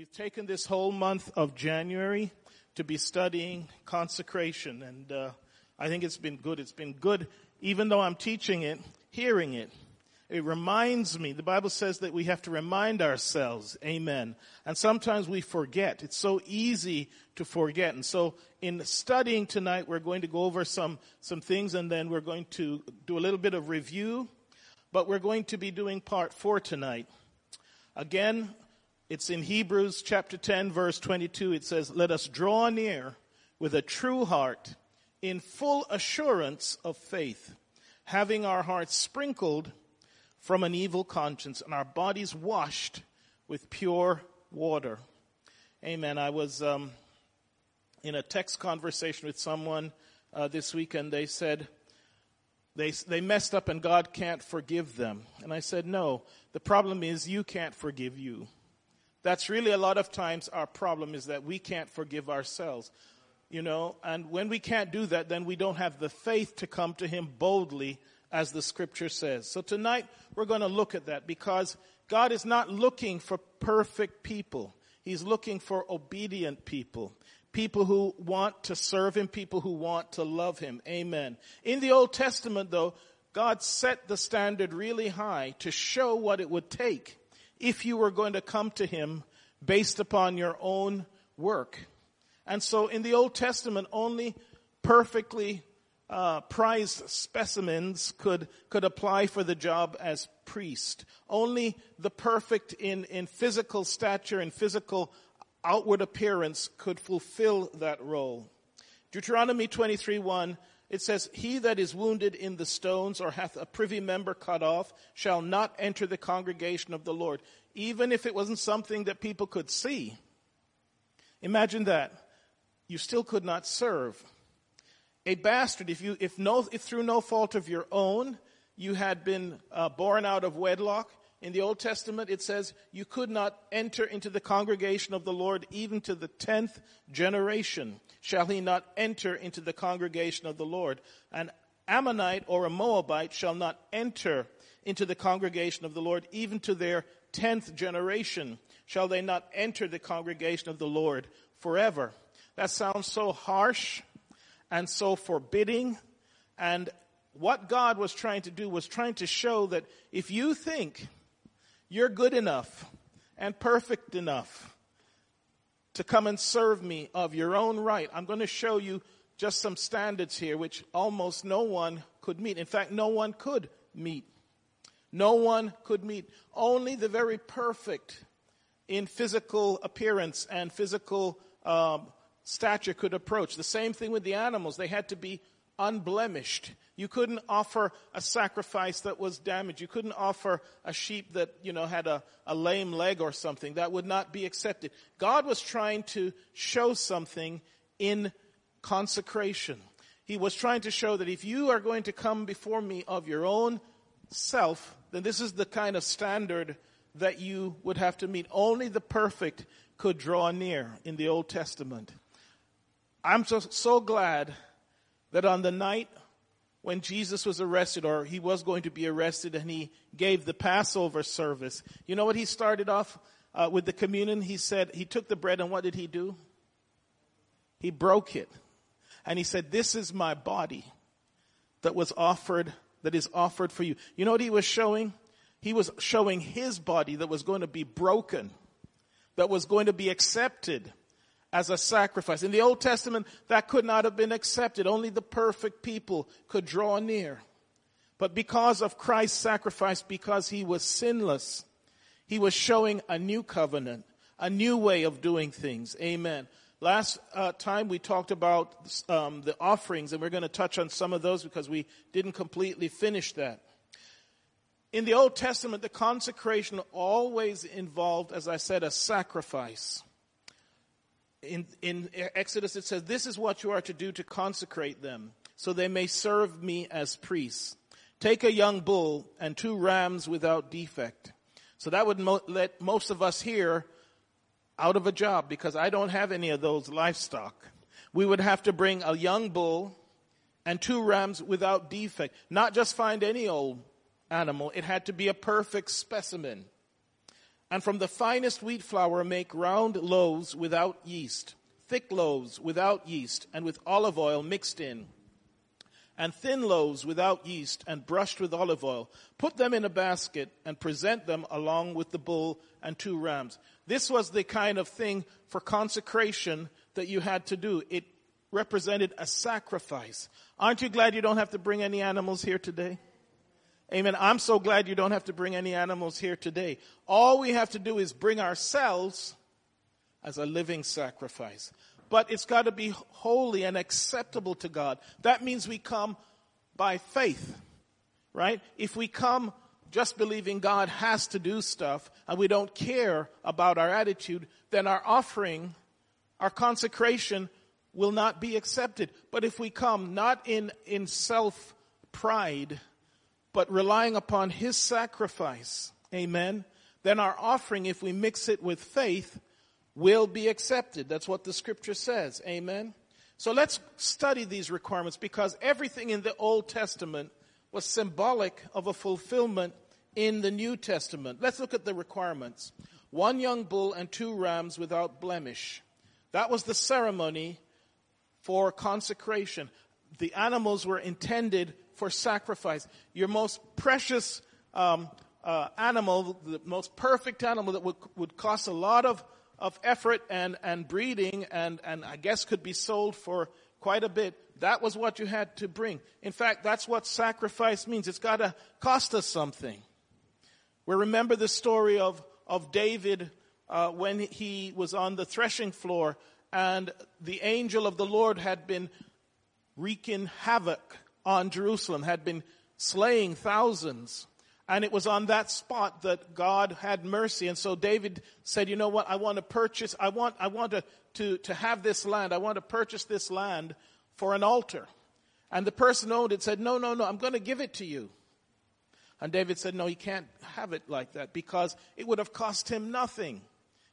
We've taken this whole month of January to be studying consecration, and uh, I think it's been good. It's been good, even though I'm teaching it, hearing it. It reminds me, the Bible says that we have to remind ourselves, amen. And sometimes we forget. It's so easy to forget. And so in studying tonight, we're going to go over some, some things and then we're going to do a little bit of review. But we're going to be doing part four tonight. Again, it's in Hebrews chapter 10 verse 22. It says, let us draw near with a true heart in full assurance of faith, having our hearts sprinkled from an evil conscience and our bodies washed with pure water. Amen. I was um, in a text conversation with someone uh, this week and they said, they, they messed up and God can't forgive them. And I said, no, the problem is you can't forgive you. That's really a lot of times our problem is that we can't forgive ourselves. You know, and when we can't do that, then we don't have the faith to come to Him boldly as the scripture says. So tonight we're going to look at that because God is not looking for perfect people. He's looking for obedient people. People who want to serve Him, people who want to love Him. Amen. In the Old Testament though, God set the standard really high to show what it would take if you were going to come to him based upon your own work. And so in the Old Testament, only perfectly uh, prized specimens could could apply for the job as priest. Only the perfect in in physical stature and physical outward appearance could fulfill that role. Deuteronomy 23 1 it says, He that is wounded in the stones or hath a privy member cut off shall not enter the congregation of the Lord. Even if it wasn't something that people could see. Imagine that. You still could not serve. A bastard, if you, if no, if through no fault of your own, you had been uh, born out of wedlock, in the Old Testament, it says you could not enter into the congregation of the Lord even to the tenth generation. Shall he not enter into the congregation of the Lord? An Ammonite or a Moabite shall not enter into the congregation of the Lord even to their tenth generation. Shall they not enter the congregation of the Lord forever? That sounds so harsh and so forbidding. And what God was trying to do was trying to show that if you think you're good enough and perfect enough to come and serve me of your own right. I'm going to show you just some standards here which almost no one could meet. In fact, no one could meet. No one could meet. Only the very perfect in physical appearance and physical um, stature could approach. The same thing with the animals. They had to be unblemished. You couldn't offer a sacrifice that was damaged. You couldn't offer a sheep that, you know, had a, a lame leg or something. That would not be accepted. God was trying to show something in consecration. He was trying to show that if you are going to come before me of your own self, then this is the kind of standard that you would have to meet. Only the perfect could draw near in the Old Testament. I'm so, so glad that on the night when Jesus was arrested or he was going to be arrested and he gave the Passover service, you know what he started off uh, with the communion? He said, he took the bread and what did he do? He broke it. And he said, this is my body that was offered, that is offered for you. You know what he was showing? He was showing his body that was going to be broken, that was going to be accepted as a sacrifice. In the Old Testament, that could not have been accepted. Only the perfect people could draw near. But because of Christ's sacrifice, because he was sinless, he was showing a new covenant, a new way of doing things. Amen. Last uh, time we talked about um, the offerings, and we're going to touch on some of those because we didn't completely finish that. In the Old Testament, the consecration always involved, as I said, a sacrifice in, in Exodus it says, this is what you are to do to consecrate them so they may serve me as priests. Take a young bull and two rams without defect. So that would mo- let most of us here out of a job because I don't have any of those livestock. We would have to bring a young bull and two rams without defect. Not just find any old animal. It had to be a perfect specimen. And from the finest wheat flour make round loaves without yeast, thick loaves without yeast, and with olive oil mixed in, and thin loaves without yeast, and brushed with olive oil. Put them in a basket and present them along with the bull and two rams. This was the kind of thing for consecration that you had to do. It represented a sacrifice. Aren't you glad you don't have to bring any animals here today? Amen. I'm so glad you don't have to bring any animals here today. All we have to do is bring ourselves as a living sacrifice. But it's got to be holy and acceptable to God. That means we come by faith, right? If we come just believing God has to do stuff and we don't care about our attitude, then our offering, our consecration will not be accepted. But if we come not in, in self pride, but relying upon His sacrifice, amen, then our offering, if we mix it with faith, will be accepted. That's what the scripture says, amen. So let's study these requirements because everything in the Old Testament was symbolic of a fulfillment in the New Testament. Let's look at the requirements. One young bull and two rams without blemish. That was the ceremony for consecration. The animals were intended for sacrifice. Your most precious um, uh, animal, the most perfect animal that would, would cost a lot of, of effort and, and breeding and, and I guess could be sold for quite a bit. That was what you had to bring. In fact, that's what sacrifice means. It's got to cost us something. We remember the story of, of David uh, when he was on the threshing floor and the angel of the Lord had been wreaking havoc on Jerusalem, had been slaying thousands. And it was on that spot that God had mercy. And so David said, you know what? I want to purchase, I want, I want to, to, to have this land. I want to purchase this land for an altar. And the person owned it said, no, no, no, I'm going to give it to you. And David said, no, he can't have it like that because it would have cost him nothing.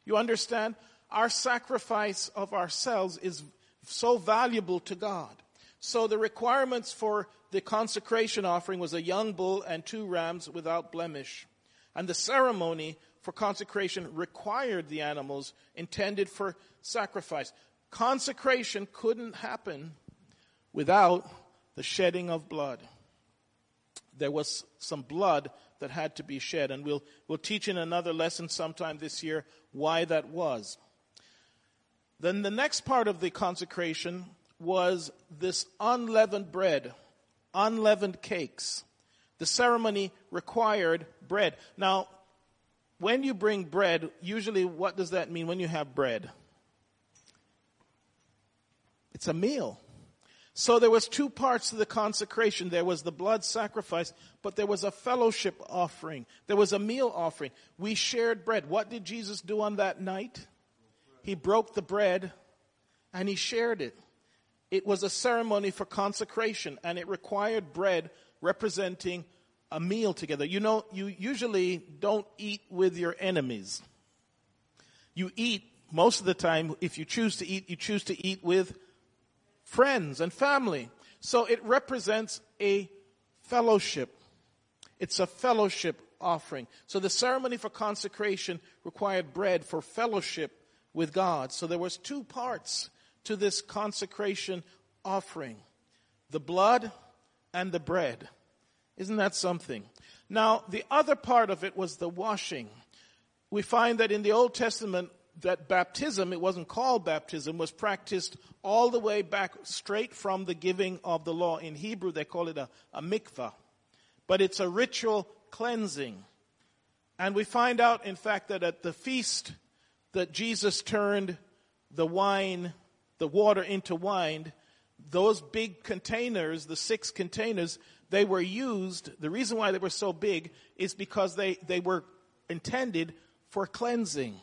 You understand? Our sacrifice of ourselves is so valuable to God. So the requirements for the consecration offering was a young bull and two rams without blemish. And the ceremony for consecration required the animals intended for sacrifice. Consecration couldn't happen without the shedding of blood. There was some blood that had to be shed, and we'll, we'll teach in another lesson sometime this year why that was. Then the next part of the consecration was this unleavened bread, unleavened cakes. The ceremony required bread. Now, when you bring bread, usually what does that mean when you have bread? It's a meal. So there was two parts to the consecration. There was the blood sacrifice, but there was a fellowship offering. There was a meal offering. We shared bread. What did Jesus do on that night? He broke the bread and he shared it. It was a ceremony for consecration and it required bread representing a meal together. You know, you usually don't eat with your enemies. You eat most of the time, if you choose to eat, you choose to eat with friends and family. So it represents a fellowship. It's a fellowship offering. So the ceremony for consecration required bread for fellowship with God. So there was two parts to this consecration offering the blood and the bread. Isn't that something? Now, the other part of it was the washing. We find that in the Old Testament, that baptism, it wasn't called baptism, was practiced all the way back straight from the giving of the law. In Hebrew, they call it a, a mikvah. But it's a ritual cleansing. And we find out, in fact, that at the feast that Jesus turned the wine the water into wine, those big containers, the six containers, they were used. The reason why they were so big is because they, they were intended for cleansing.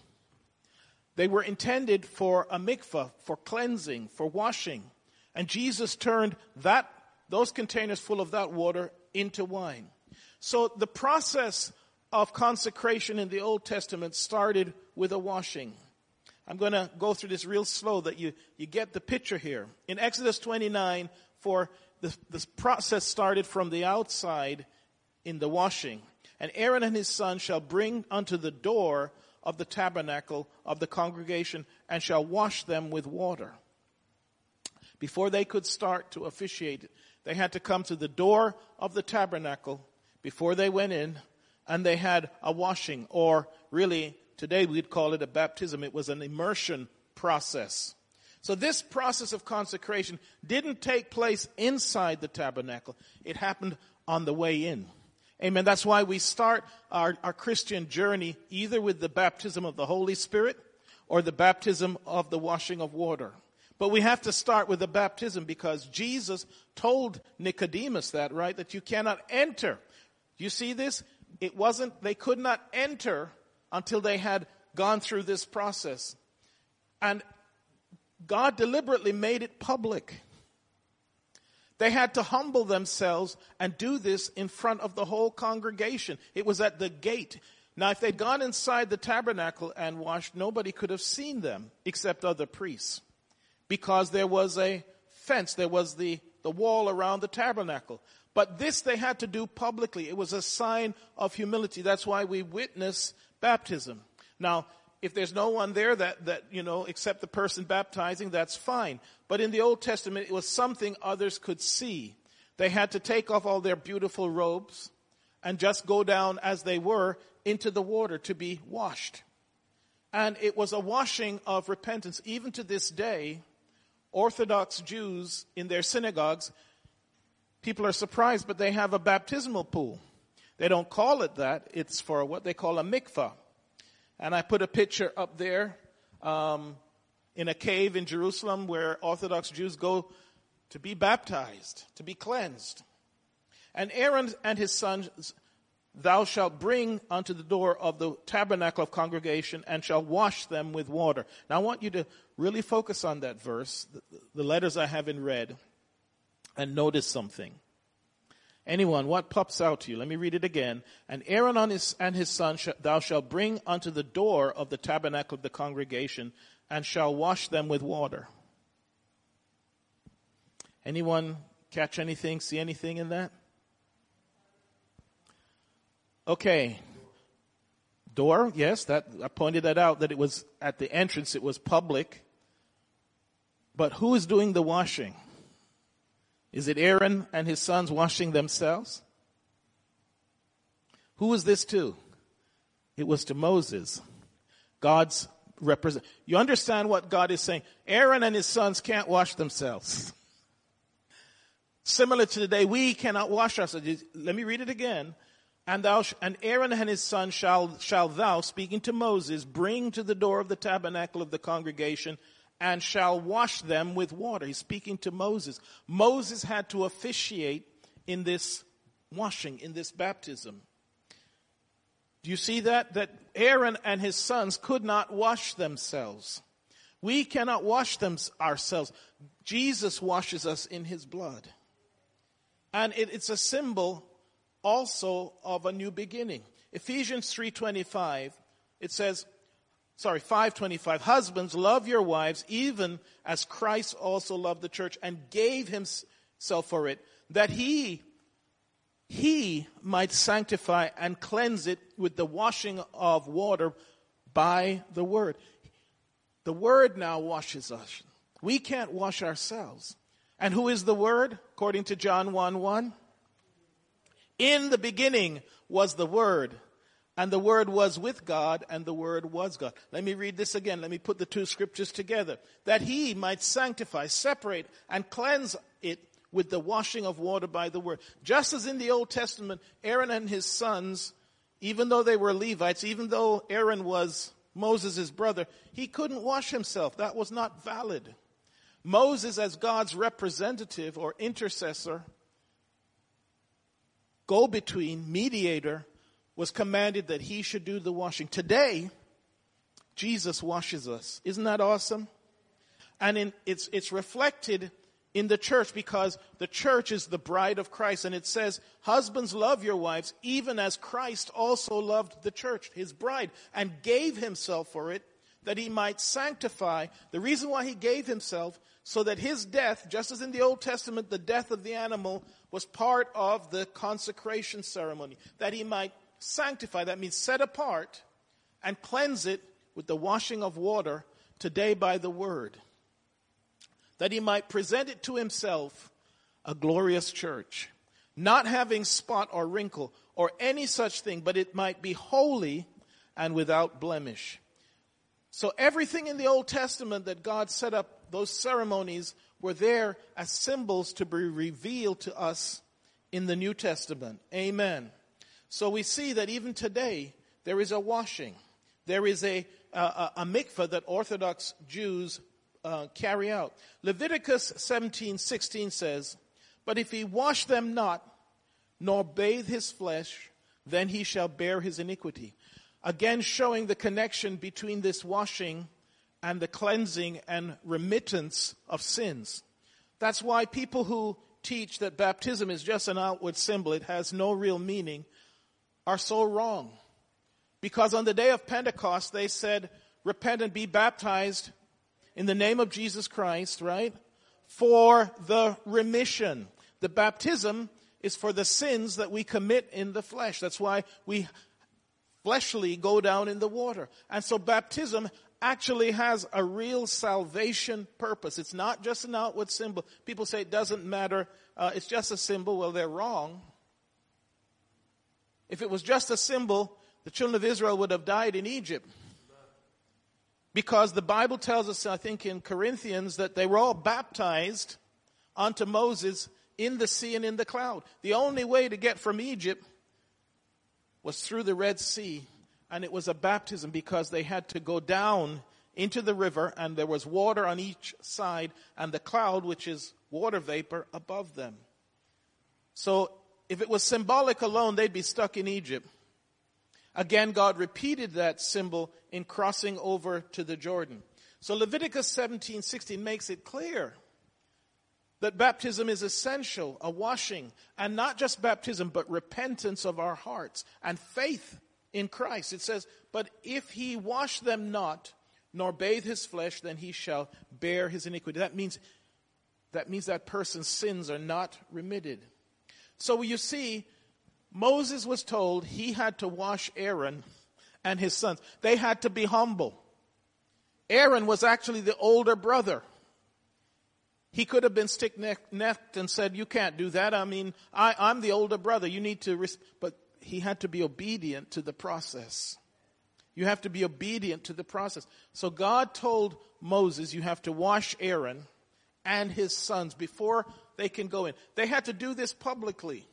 They were intended for a mikvah, for cleansing, for washing. And Jesus turned that, those containers full of that water into wine. So the process of consecration in the Old Testament started with a washing. I'm going to go through this real slow that you, you get the picture here. In Exodus 29, for the, this process started from the outside in the washing. And Aaron and his son shall bring unto the door of the tabernacle of the congregation and shall wash them with water. Before they could start to officiate, they had to come to the door of the tabernacle before they went in and they had a washing or really today we'd call it a baptism. It was an immersion process. So this process of consecration didn't take place inside the tabernacle. It happened on the way in. Amen. That's why we start our, our Christian journey either with the baptism of the Holy Spirit or the baptism of the washing of water. But we have to start with the baptism because Jesus told Nicodemus that, right? That you cannot enter. You see this? It wasn't, they could not enter until they had gone through this process. And God deliberately made it public. They had to humble themselves and do this in front of the whole congregation. It was at the gate. Now, if they'd gone inside the tabernacle and washed, nobody could have seen them except other priests. Because there was a fence, there was the, the wall around the tabernacle. But this they had to do publicly. It was a sign of humility. That's why we witness baptism. Now, if there's no one there that, that, you know, except the person baptizing, that's fine. But in the Old Testament, it was something others could see. They had to take off all their beautiful robes and just go down as they were into the water to be washed. And it was a washing of repentance. Even to this day, Orthodox Jews in their synagogues, people are surprised, but they have a baptismal pool. They don't call it that. It's for what they call a mikvah. And I put a picture up there um, in a cave in Jerusalem where Orthodox Jews go to be baptized, to be cleansed. And Aaron and his sons thou shalt bring unto the door of the tabernacle of congregation and shall wash them with water. Now I want you to really focus on that verse, the, the letters I have in red, and notice something. Anyone, what pops out to you? Let me read it again. And Aaron and his, and his son sh- thou shalt bring unto the door of the tabernacle of the congregation and shall wash them with water. Anyone catch anything, see anything in that? Okay. Door, yes, that I pointed that out that it was at the entrance, it was public. But who is doing the washing? Is it Aaron and his sons washing themselves? Who was this to? It was to Moses, God's represent. You understand what God is saying? Aaron and his sons can't wash themselves. Similar to today, we cannot wash ourselves. Let me read it again. And thou, sh- and Aaron and his son shall, shall thou, speaking to Moses, bring to the door of the tabernacle of the congregation and shall wash them with water. He's speaking to Moses. Moses had to officiate in this washing, in this baptism. Do you see that? That Aaron and his sons could not wash themselves. We cannot wash them ourselves. Jesus washes us in his blood. And it, it's a symbol also of a new beginning. Ephesians 3:25 it says sorry, 525. Husbands, love your wives even as Christ also loved the church and gave himself for it, that he, he might sanctify and cleanse it with the washing of water by the word. The word now washes us. We can't wash ourselves. And who is the word? According to John 1 1. In the beginning was the word and the Word was with God, and the Word was God. Let me read this again. Let me put the two scriptures together. That He might sanctify, separate, and cleanse it with the washing of water by the Word. Just as in the Old Testament, Aaron and his sons, even though they were Levites, even though Aaron was Moses' brother, he couldn't wash himself. That was not valid. Moses, as God's representative or intercessor, go between, mediator, was commanded that he should do the washing. Today, Jesus washes us. Isn't that awesome? And in, it's, it's reflected in the church because the church is the bride of Christ. And it says, Husbands, love your wives, even as Christ also loved the church, his bride, and gave himself for it, that he might sanctify. The reason why he gave himself, so that his death, just as in the Old Testament, the death of the animal was part of the consecration ceremony, that he might sanctify, that means set apart, and cleanse it with the washing of water today by the word, that he might present it to himself a glorious church, not having spot or wrinkle or any such thing, but it might be holy and without blemish. So everything in the Old Testament that God set up, those ceremonies were there as symbols to be revealed to us in the New Testament. Amen. So we see that even today, there is a washing. There is a, a, a mikveh that Orthodox Jews uh, carry out. Leviticus 17, 16 says, But if he wash them not, nor bathe his flesh, then he shall bear his iniquity. Again, showing the connection between this washing and the cleansing and remittance of sins. That's why people who teach that baptism is just an outward symbol, it has no real meaning, are so wrong. Because on the day of Pentecost, they said, repent and be baptized in the name of Jesus Christ, right? For the remission. The baptism is for the sins that we commit in the flesh. That's why we fleshly go down in the water. And so baptism actually has a real salvation purpose. It's not just an outward symbol. People say it doesn't matter. Uh, it's just a symbol. Well, they're wrong. If it was just a symbol, the children of Israel would have died in Egypt. Because the Bible tells us, I think in Corinthians, that they were all baptized unto Moses in the sea and in the cloud. The only way to get from Egypt was through the Red Sea, and it was a baptism because they had to go down into the river, and there was water on each side, and the cloud, which is water vapor, above them. So, if it was symbolic alone, they'd be stuck in Egypt. Again, God repeated that symbol in crossing over to the Jordan. So Leviticus 17, 16 makes it clear that baptism is essential, a washing, and not just baptism, but repentance of our hearts and faith in Christ. It says, But if he wash them not, nor bathe his flesh, then he shall bear his iniquity. That means that means that person's sins are not remitted. So you see, Moses was told he had to wash Aaron and his sons. They had to be humble. Aaron was actually the older brother. He could have been stick necked and said, You can't do that. I mean, I, am the older brother. You need to, res-. but he had to be obedient to the process. You have to be obedient to the process. So God told Moses, You have to wash Aaron and his sons before they can go in. They had to do this publicly.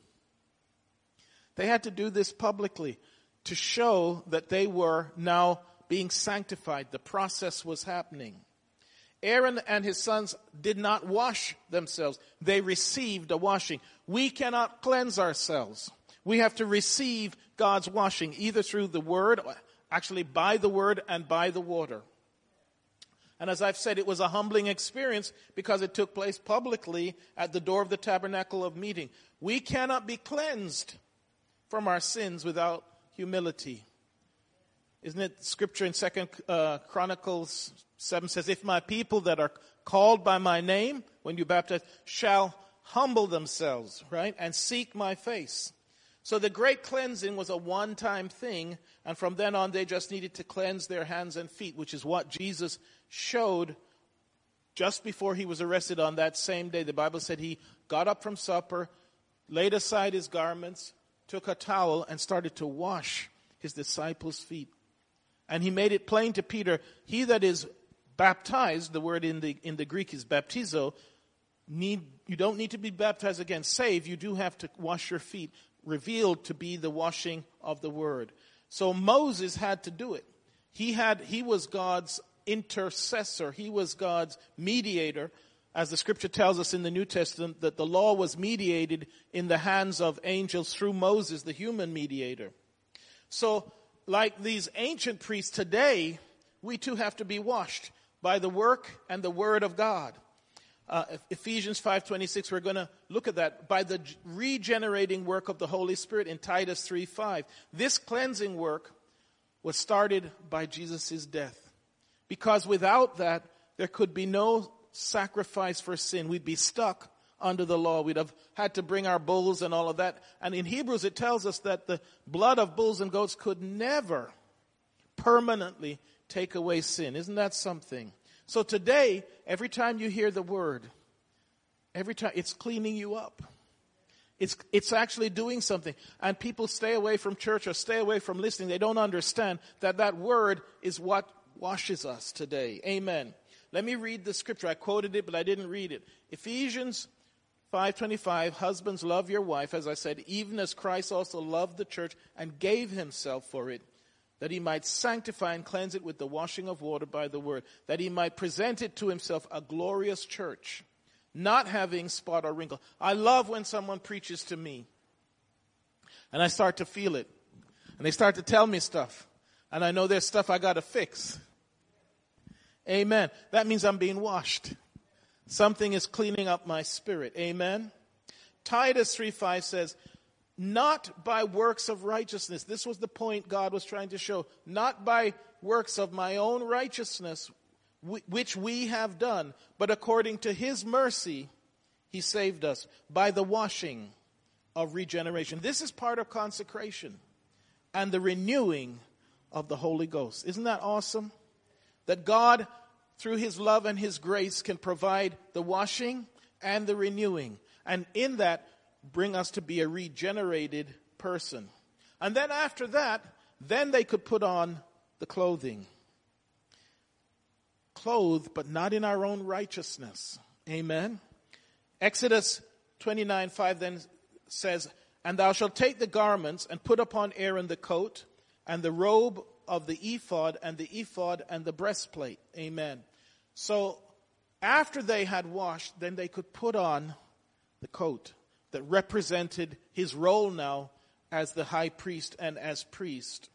They had to do this publicly to show that they were now being sanctified. The process was happening. Aaron and his sons did not wash themselves. They received a washing. We cannot cleanse ourselves. We have to receive God's washing either through the word, actually by the word and by the water. And as I've said, it was a humbling experience because it took place publicly at the door of the tabernacle of meeting. We cannot be cleansed from our sins without humility. Isn't it scripture in Second uh, Chronicles 7 says, If my people that are called by my name, when you baptize, shall humble themselves, right, and seek my face. So the great cleansing was a one time thing, and from then on they just needed to cleanse their hands and feet, which is what Jesus showed just before he was arrested on that same day. The Bible said he got up from supper, laid aside his garments, took a towel and started to wash his disciples' feet. And he made it plain to Peter, he that is baptized, the word in the, in the Greek is baptizo, need, you don't need to be baptized again, Save, you do have to wash your feet, revealed to be the washing of the word. So Moses had to do it. He had, he was God's intercessor. He was God's mediator as the scripture tells us in the New Testament, that the law was mediated in the hands of angels through Moses, the human mediator. So, like these ancient priests today, we too have to be washed by the work and the word of God. Uh, Ephesians 5:26 we're going to look at that by the regenerating work of the Holy Spirit in Titus 3:5. This cleansing work was started by Jesus' death. Because without that there could be no sacrifice for sin. We'd be stuck under the law. We'd have had to bring our bulls and all of that. And in Hebrews, it tells us that the blood of bulls and goats could never permanently take away sin. Isn't that something? So today, every time you hear the word, every time it's cleaning you up. It's, it's actually doing something. And people stay away from church or stay away from listening. They don't understand that that word is what washes us today. Amen. Let me read the scripture. I quoted it, but I didn't read it. Ephesians 5:25 Husbands love your wife as I said even as Christ also loved the church and gave himself for it that he might sanctify and cleanse it with the washing of water by the word that he might present it to himself a glorious church not having spot or wrinkle. I love when someone preaches to me and I start to feel it and they start to tell me stuff and I know there's stuff I got to fix. Amen. That means I'm being washed. Something is cleaning up my spirit. Amen. Titus 3 5 says, not by works of righteousness. This was the point God was trying to show. Not by works of my own righteousness, which we have done, but according to his mercy, he saved us by the washing of regeneration. This is part of consecration and the renewing of the Holy Ghost. Isn't that awesome? That God, through his love and his grace, can provide the washing and the renewing. And in that, bring us to be a regenerated person. And then after that, then they could put on the clothing clothed, but not in our own righteousness. Amen. Exodus 29 5 then says, And thou shalt take the garments and put upon Aaron the coat and the robe of the ephod and the ephod and the breastplate. Amen. So after they had washed, then they could put on the coat that represented his role now as the high priest and as priest.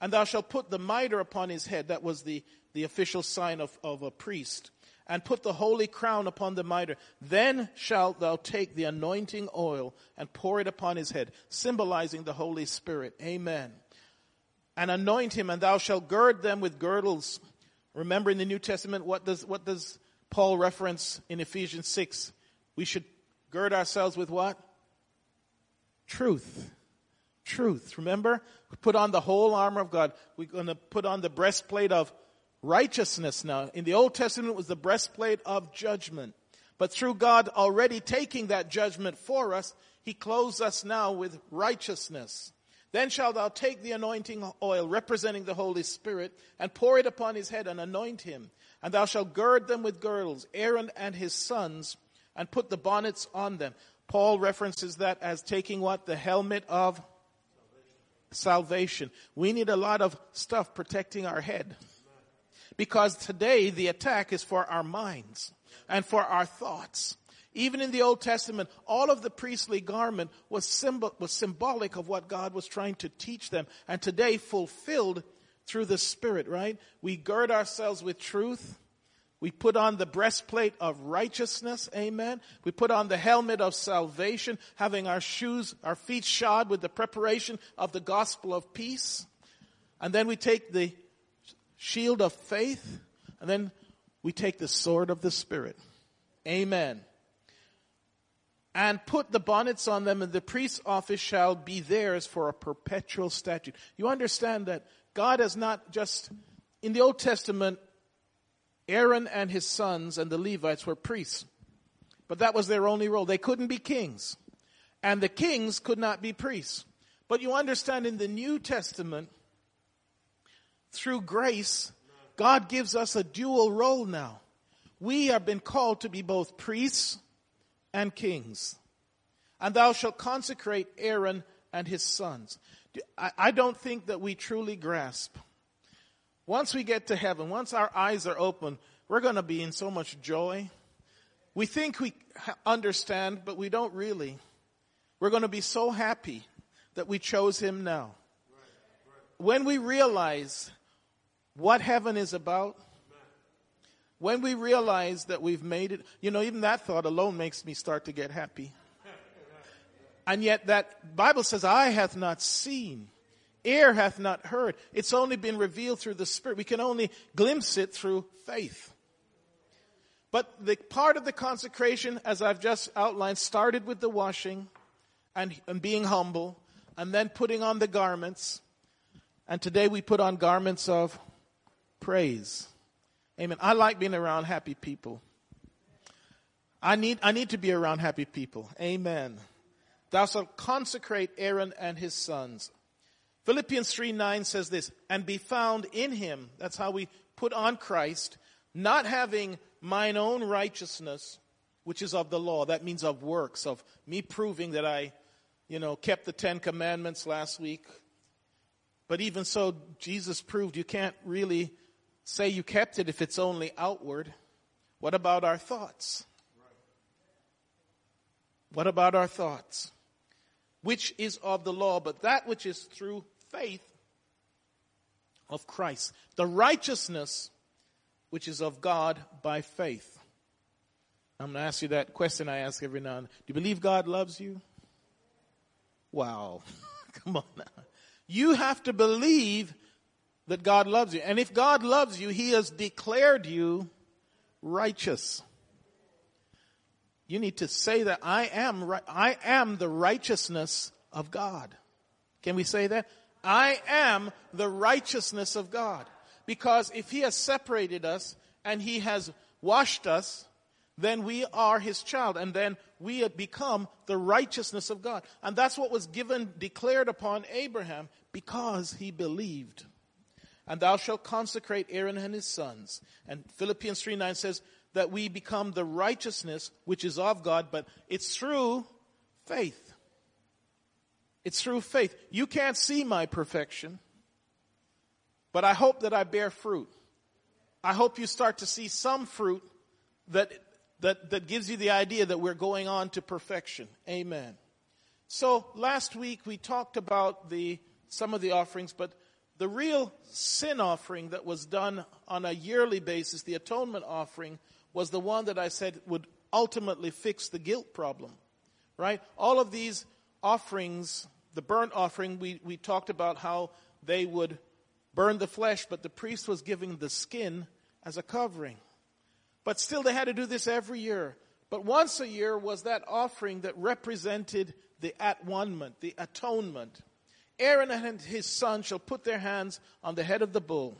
And thou shalt put the mitre upon his head. That was the the official sign of, of a priest, and put the holy crown upon the mitre. Then shalt thou take the anointing oil and pour it upon his head, symbolizing the Holy Spirit. Amen. And anoint him, and thou shalt gird them with girdles. Remember in the New Testament, what does, what does Paul reference in Ephesians 6? We should gird ourselves with what? Truth. Truth. Remember? We put on the whole armor of God. We're going to put on the breastplate of righteousness now. In the Old Testament it was the breastplate of judgment. But through God already taking that judgment for us, He clothes us now with righteousness. Then shalt thou take the anointing oil representing the Holy Spirit and pour it upon his head and anoint him. And thou shalt gird them with girdles, Aaron and his sons, and put the bonnets on them. Paul references that as taking what? The helmet of salvation. We need a lot of stuff protecting our head. Because today the attack is for our minds and for our thoughts. Even in the Old Testament, all of the priestly garment was, symbol, was symbolic of what God was trying to teach them. And today fulfilled through the Spirit, right? We gird ourselves with truth. We put on the breastplate of righteousness. Amen. We put on the helmet of salvation, having our shoes, our feet shod with the preparation of the gospel of peace. And then we take the shield of faith, and then we take the sword of the Spirit. Amen. And put the bonnets on them, and the priest's office shall be theirs for a perpetual statute. You understand that God has not just, in the Old Testament, Aaron and his sons and the Levites were priests. But that was their only role. They couldn't be kings. And the kings could not be priests. But you understand in the New Testament, through grace, God gives us a dual role now. We have been called to be both priests and kings. And thou shalt consecrate Aaron and his sons. I don't think that we truly grasp. Once we get to heaven, once our eyes are open, we're going to be in so much joy. We think we understand, but we don't really. We're going to be so happy that we chose him now. When we realize what heaven is about, when we realize that we've made it, you know, even that thought alone makes me start to get happy. And yet that Bible says, eye hath not seen, ear hath not heard. It's only been revealed through the Spirit. We can only glimpse it through faith. But the part of the consecration, as I've just outlined, started with the washing and, and being humble, and then putting on the garments, And today we put on garments of praise. Amen. I like being around happy people. I need, I need to be around happy people. Amen. Thou shalt consecrate Aaron and his sons. Philippians 3 9 says this, and be found in him. That's how we put on Christ, not having mine own righteousness, which is of the law. That means of works, of me proving that I, you know, kept the Ten Commandments last week. But even so, Jesus proved you can't really say you kept it if it's only outward. What about our thoughts? What about our thoughts? Which is of the law, but that which is through faith of Christ. The righteousness which is of God by faith. I'm going to ask you that question I ask every now and then. Do you believe God loves you? Wow. Come on now. You have to believe that God loves you. And if God loves you, He has declared you righteous. You need to say that I am, I am the righteousness of God. Can we say that? I am the righteousness of God. Because if He has separated us and He has washed us, then we are His child and then we have become the righteousness of God. And that's what was given, declared upon Abraham because he believed. And thou shalt consecrate Aaron and his sons. And Philippians 3 9 says, that we become the righteousness which is of God, but it's through faith. It's through faith. You can't see my perfection, but I hope that I bear fruit. I hope you start to see some fruit that, that, that gives you the idea that we're going on to perfection. Amen. So last week we talked about the, some of the offerings, but the real sin offering that was done on a yearly basis, the atonement offering, was the one that I said would ultimately fix the guilt problem, right? All of these offerings, the burnt offering, we, we talked about how they would burn the flesh, but the priest was giving the skin as a covering. But still, they had to do this every year. But once a year was that offering that represented the at-one-ment, the atonement. Aaron and his son shall put their hands on the head of the bull.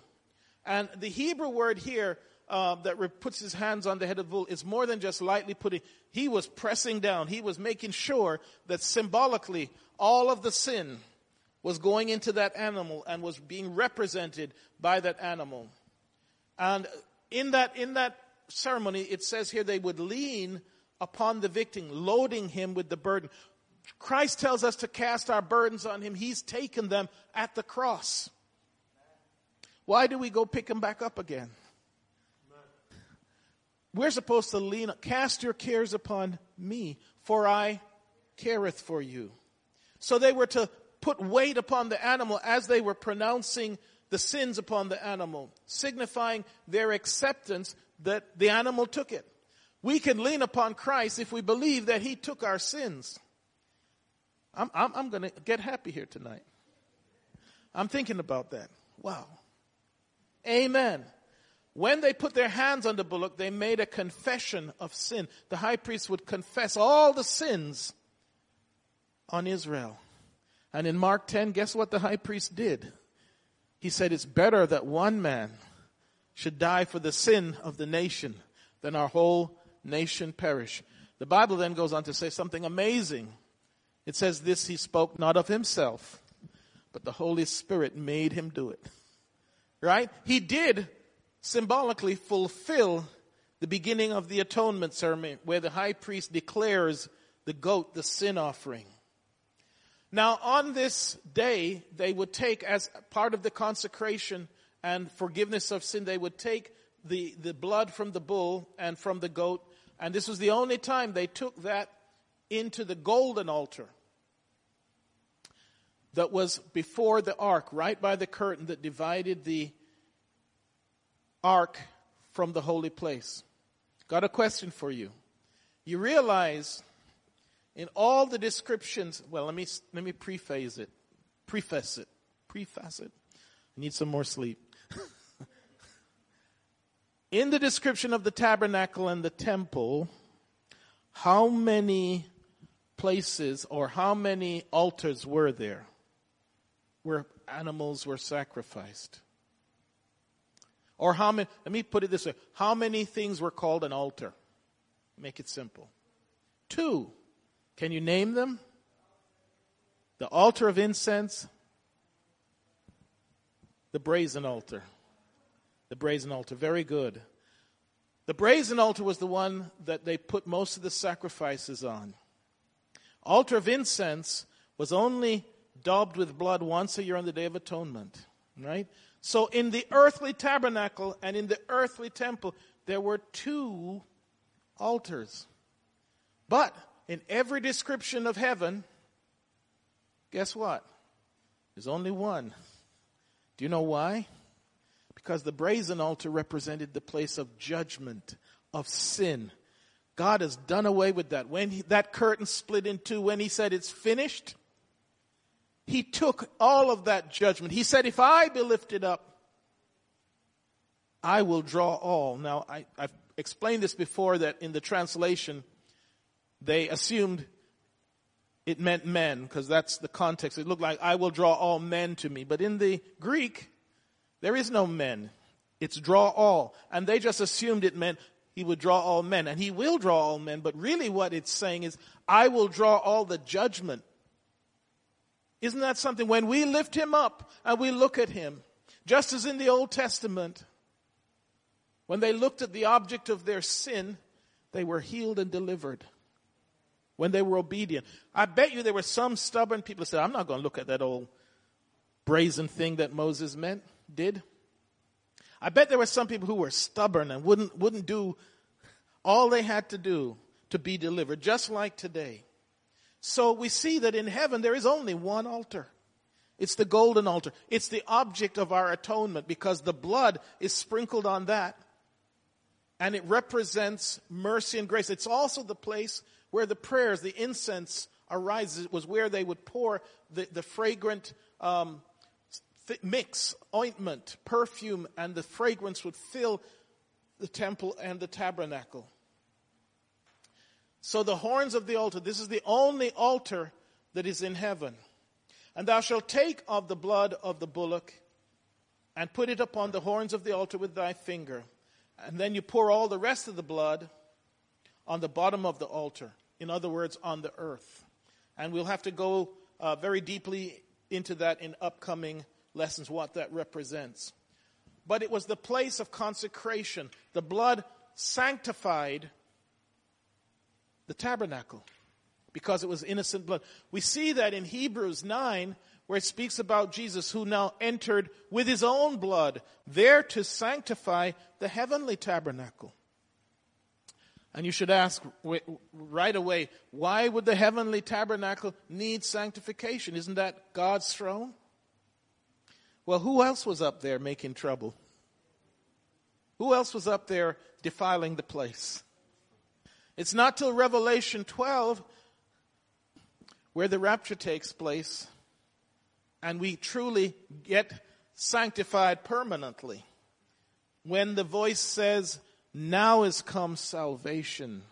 And the Hebrew word here uh, that puts his hands on the head of the bull is more than just lightly putting. He was pressing down. He was making sure that symbolically all of the sin was going into that animal and was being represented by that animal. And in that, in that ceremony, it says here they would lean upon the victim, loading him with the burden. Christ tells us to cast our burdens on him. He's taken them at the cross. Why do we go pick them back up again? We're supposed to lean, cast your cares upon me, for I careth for you. So they were to put weight upon the animal as they were pronouncing the sins upon the animal, signifying their acceptance that the animal took it. We can lean upon Christ if we believe that He took our sins. I'm, I'm, I'm going to get happy here tonight. I'm thinking about that. Wow. Amen. When they put their hands on the bullock, they made a confession of sin. The high priest would confess all the sins on Israel. And in Mark 10, guess what the high priest did? He said, It's better that one man should die for the sin of the nation than our whole nation perish. The Bible then goes on to say something amazing. It says this he spoke not of himself, but the Holy Spirit made him do it. Right? He did symbolically fulfill the beginning of the atonement ceremony where the high priest declares the goat the sin offering. Now on this day, they would take as part of the consecration and forgiveness of sin, they would take the, the blood from the bull and from the goat. And this was the only time they took that into the golden altar that was before the ark, right by the curtain that divided the ark from the holy place. Got a question for you. You realize in all the descriptions, well, let me, let me preface it, preface it, preface it. I need some more sleep. in the description of the tabernacle and the temple, how many places or how many altars were there? Were animals were sacrificed? Or how many, let me put it this way how many things were called an altar? Make it simple. Two. Can you name them? The altar of incense, the brazen altar. The brazen altar. Very good. The brazen altar was the one that they put most of the sacrifices on. Altar of incense was only daubed with blood once a year on the Day of Atonement. Right? So in the earthly tabernacle and in the earthly temple, there were two altars. But in every description of heaven, guess what? There's only one. Do you know why? Because the brazen altar represented the place of judgment, of sin. God has done away with that. When he, that curtain split in two, when he said it's finished, he took all of that judgment. He said, if I be lifted up, I will draw all. Now, I, have explained this before that in the translation, they assumed it meant men because that's the context. It looked like I will draw all men to me. But in the Greek, there is no men. It's draw all. And they just assumed it meant he would draw all men. And he will draw all men. But really what it's saying is, I will draw all the judgment. Isn't that something? When we lift him up and we look at him, just as in the Old Testament, when they looked at the object of their sin, they were healed and delivered when they were obedient. I bet you there were some stubborn people that said, I'm not going to look at that old brazen thing that Moses meant, did. I bet there were some people who were stubborn and wouldn't, wouldn't do all they had to do to be delivered, just like today. So we see that in heaven there is only one altar. It's the golden altar. It's the object of our atonement because the blood is sprinkled on that and it represents mercy and grace. It's also the place where the prayers, the incense arises. It was where they would pour the, the fragrant um, th- mix, ointment, perfume, and the fragrance would fill the temple and the tabernacle. So the horns of the altar, this is the only altar that is in heaven. And thou shalt take of the blood of the bullock and put it upon the horns of the altar with thy finger. And then you pour all the rest of the blood on the bottom of the altar. In other words, on the earth. And we'll have to go uh, very deeply into that in upcoming lessons, what that represents. But it was the place of consecration. The blood sanctified the tabernacle because it was innocent blood. We see that in Hebrews 9 where it speaks about Jesus who now entered with his own blood there to sanctify the heavenly tabernacle. And you should ask right away, why would the heavenly tabernacle need sanctification? Isn't that God's throne? Well, who else was up there making trouble? Who else was up there defiling the place? It's not till Revelation 12 where the rapture takes place and we truly get sanctified permanently. When the voice says, now is come salvation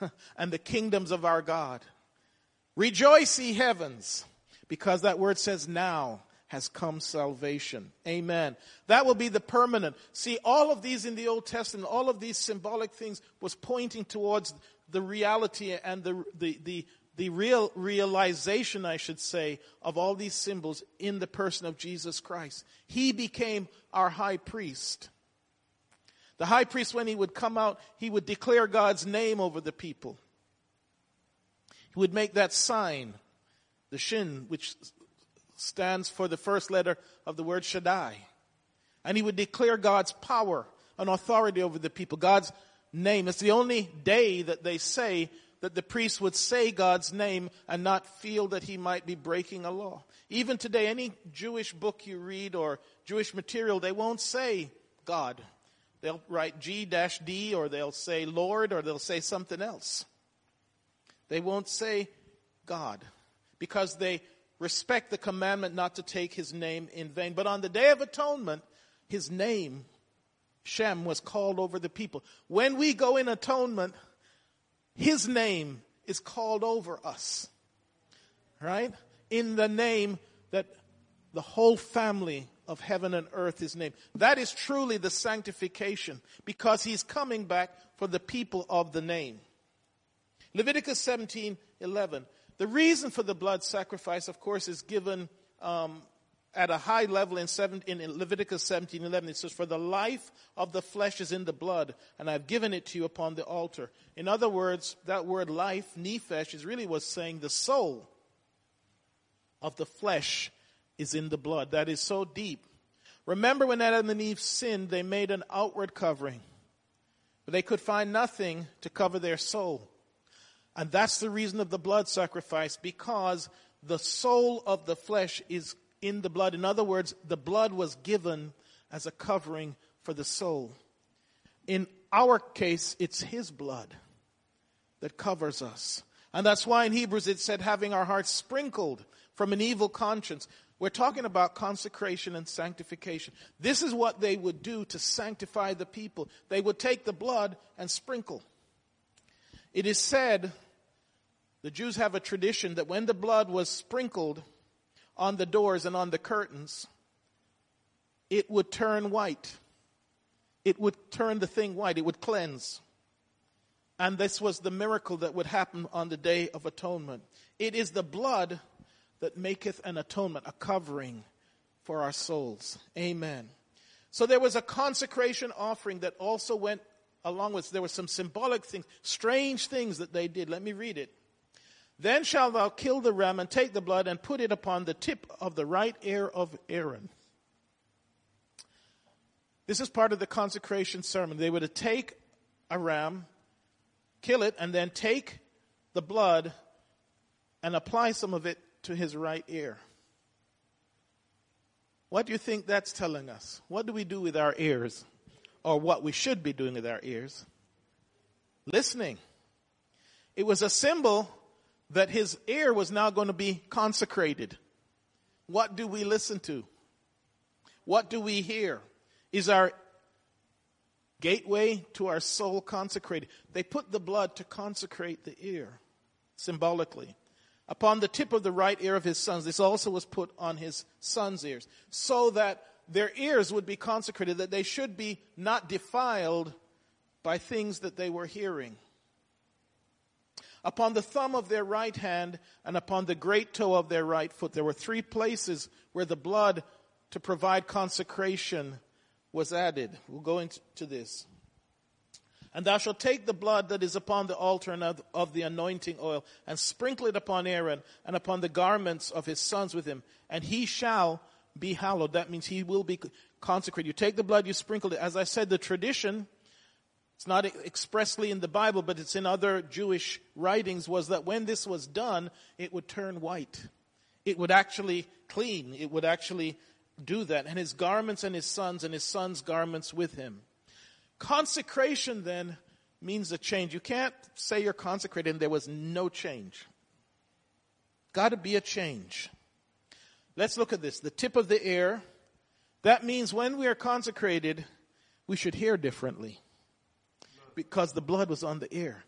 and the kingdoms of our God. Rejoice, ye heavens, because that word says now has come salvation. Amen. That will be the permanent. See, all of these in the Old Testament, all of these symbolic things was pointing towards the reality and the, the, the, the real realization, I should say, of all these symbols in the person of Jesus Christ. He became our high priest. The high priest, when he would come out, he would declare God's name over the people. He would make that sign, the shin, which stands for the first letter of the word Shaddai. And he would declare God's power and authority over the people, God's name. It's the only day that they say that the priest would say God's name and not feel that he might be breaking a law. Even today, any Jewish book you read or Jewish material, they won't say God. They'll write G-D or they'll say Lord or they'll say something else. They won't say God because they respect the commandment not to take his name in vain. But on the day of atonement, his name, Shem, was called over the people. When we go in atonement, his name is called over us. Right? In the name that the whole family of heaven and earth is named. That is truly the sanctification because he's coming back for the people of the name. Leviticus 17 11. The reason for the blood sacrifice, of course, is given um, at a high level in, seven, in Leviticus 17 11. It says, For the life of the flesh is in the blood, and I've given it to you upon the altar. In other words, that word life, nephesh, is really was saying the soul of the flesh is in the blood. That is so deep. Remember when Adam and Eve sinned, they made an outward covering, but they could find nothing to cover their soul. And that's the reason of the blood sacrifice, because the soul of the flesh is in the blood. In other words, the blood was given as a covering for the soul. In our case, it's His blood that covers us. And that's why in Hebrews it said, having our hearts sprinkled from an evil conscience. We're talking about consecration and sanctification. This is what they would do to sanctify the people. They would take the blood and sprinkle. It is said, the Jews have a tradition that when the blood was sprinkled on the doors and on the curtains, it would turn white. It would turn the thing white. It would cleanse. And this was the miracle that would happen on the day of atonement. It is the blood that maketh an atonement, a covering for our souls. Amen. So there was a consecration offering that also went along with, there were some symbolic things, strange things that they did. Let me read it. Then shalt thou kill the ram and take the blood and put it upon the tip of the right ear of Aaron. This is part of the consecration ceremony. They were to take a ram, kill it, and then take the blood and apply some of it to his right ear. What do you think that's telling us? What do we do with our ears? Or what we should be doing with our ears? Listening. It was a symbol that his ear was now going to be consecrated. What do we listen to? What do we hear? Is our gateway to our soul consecrated? They put the blood to consecrate the ear, symbolically. Upon the tip of the right ear of his sons, this also was put on his sons' ears, so that their ears would be consecrated, that they should be not defiled by things that they were hearing upon the thumb of their right hand and upon the great toe of their right foot. There were three places where the blood to provide consecration was added. We'll go into this. And thou shalt take the blood that is upon the altar and of, of, the anointing oil, and sprinkle it upon Aaron and upon the garments of his sons with him, and he shall be hallowed. That means he will be consecrated. You take the blood, you sprinkle it. As I said, the tradition it's not expressly in the Bible, but it's in other Jewish writings, was that when this was done, it would turn white. It would actually clean. It would actually do that. And his garments and his sons and his sons' garments with him. Consecration then means a change. You can't say you're consecrated and there was no change. Got to be a change. Let's look at this. The tip of the ear. That means when we are consecrated, we should hear differently because the blood was on the ear.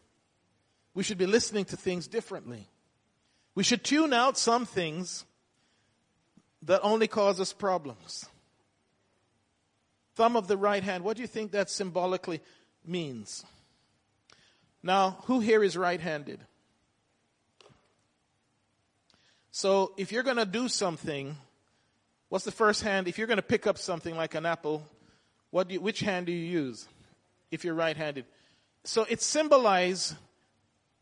We should be listening to things differently. We should tune out some things that only cause us problems. Thumb of the right hand, what do you think that symbolically means? Now, who here is right handed? So, if you're going to do something, what's the first hand? If you're going to pick up something like an apple, what you, which hand do you use if you're right handed? So it symbolizes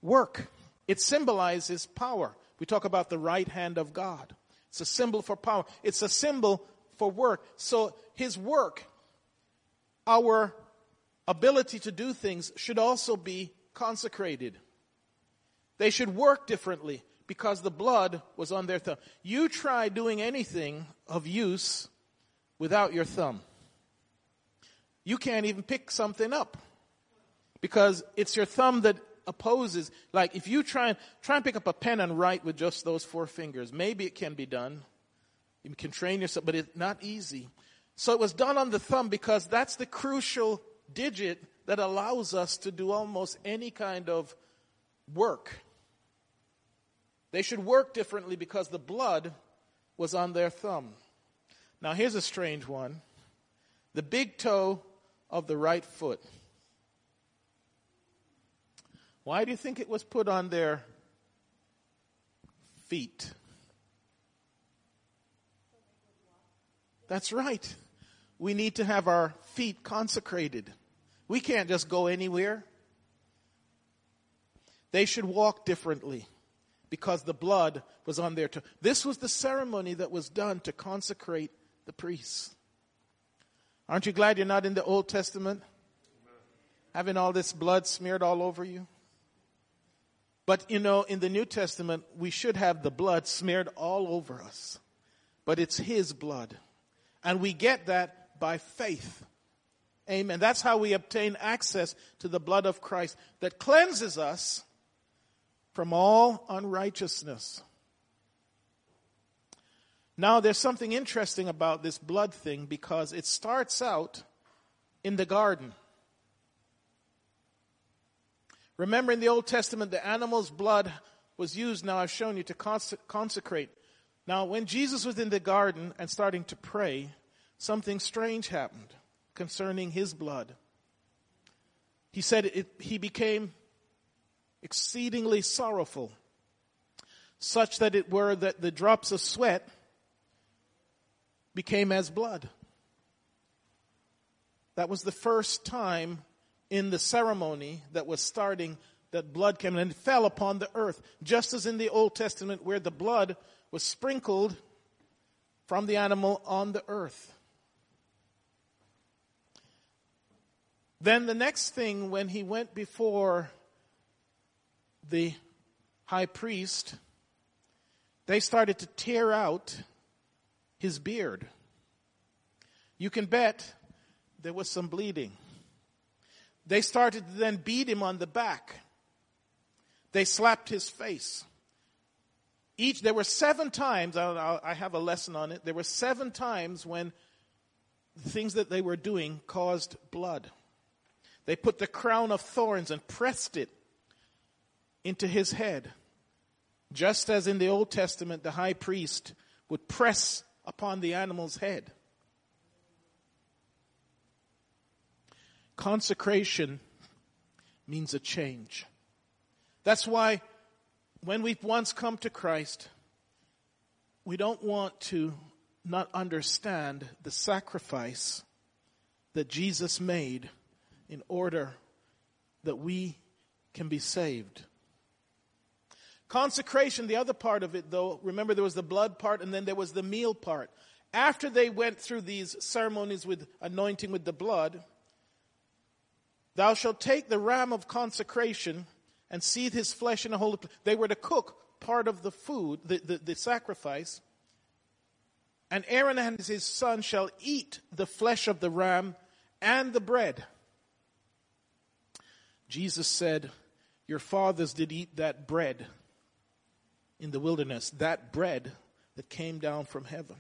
work. It symbolizes power. We talk about the right hand of God. It's a symbol for power. It's a symbol for work. So his work, our ability to do things should also be consecrated. They should work differently because the blood was on their thumb. You try doing anything of use without your thumb. You can't even pick something up because it's your thumb that opposes. Like if you try and try and pick up a pen and write with just those four fingers, maybe it can be done. You can train yourself, but it's not easy. So it was done on the thumb because that's the crucial digit that allows us to do almost any kind of work. They should work differently because the blood was on their thumb. Now here's a strange one. The big toe of the right foot. Why do you think it was put on their feet? That's right. We need to have our feet consecrated. We can't just go anywhere. They should walk differently because the blood was on their toe. This was the ceremony that was done to consecrate the priests. Aren't you glad you're not in the Old Testament? Having all this blood smeared all over you? But you know, in the New Testament, we should have the blood smeared all over us. But it's His blood. And we get that by faith. Amen. That's how we obtain access to the blood of Christ that cleanses us from all unrighteousness. Now, there's something interesting about this blood thing because it starts out in the garden. Remember in the Old Testament, the animal's blood was used, now I've shown you, to consecrate. Now, when Jesus was in the garden and starting to pray, something strange happened concerning his blood. He said it, he became exceedingly sorrowful, such that it were that the drops of sweat became as blood. That was the first time in the ceremony that was starting that blood came and fell upon the earth, just as in the Old Testament where the blood was sprinkled from the animal on the earth. Then the next thing, when he went before the high priest, they started to tear out his beard. You can bet there was some bleeding. They started to then beat him on the back. They slapped his face. Each, there were seven times, I have a lesson on it, there were seven times when the things that they were doing caused blood. They put the crown of thorns and pressed it into his head. Just as in the Old Testament, the high priest would press upon the animal's head. Consecration means a change. That's why when we've once come to Christ, we don't want to not understand the sacrifice that Jesus made in order that we can be saved. Consecration, the other part of it though, remember there was the blood part and then there was the meal part. After they went through these ceremonies with anointing with the blood, thou shalt take the ram of consecration and seethe his flesh in a holy place. They were to cook part of the food, the, the, the sacrifice. And Aaron and his son shall eat the flesh of the ram and the bread. Jesus said, Your fathers did eat that bread in the wilderness, that bread that came down from heaven.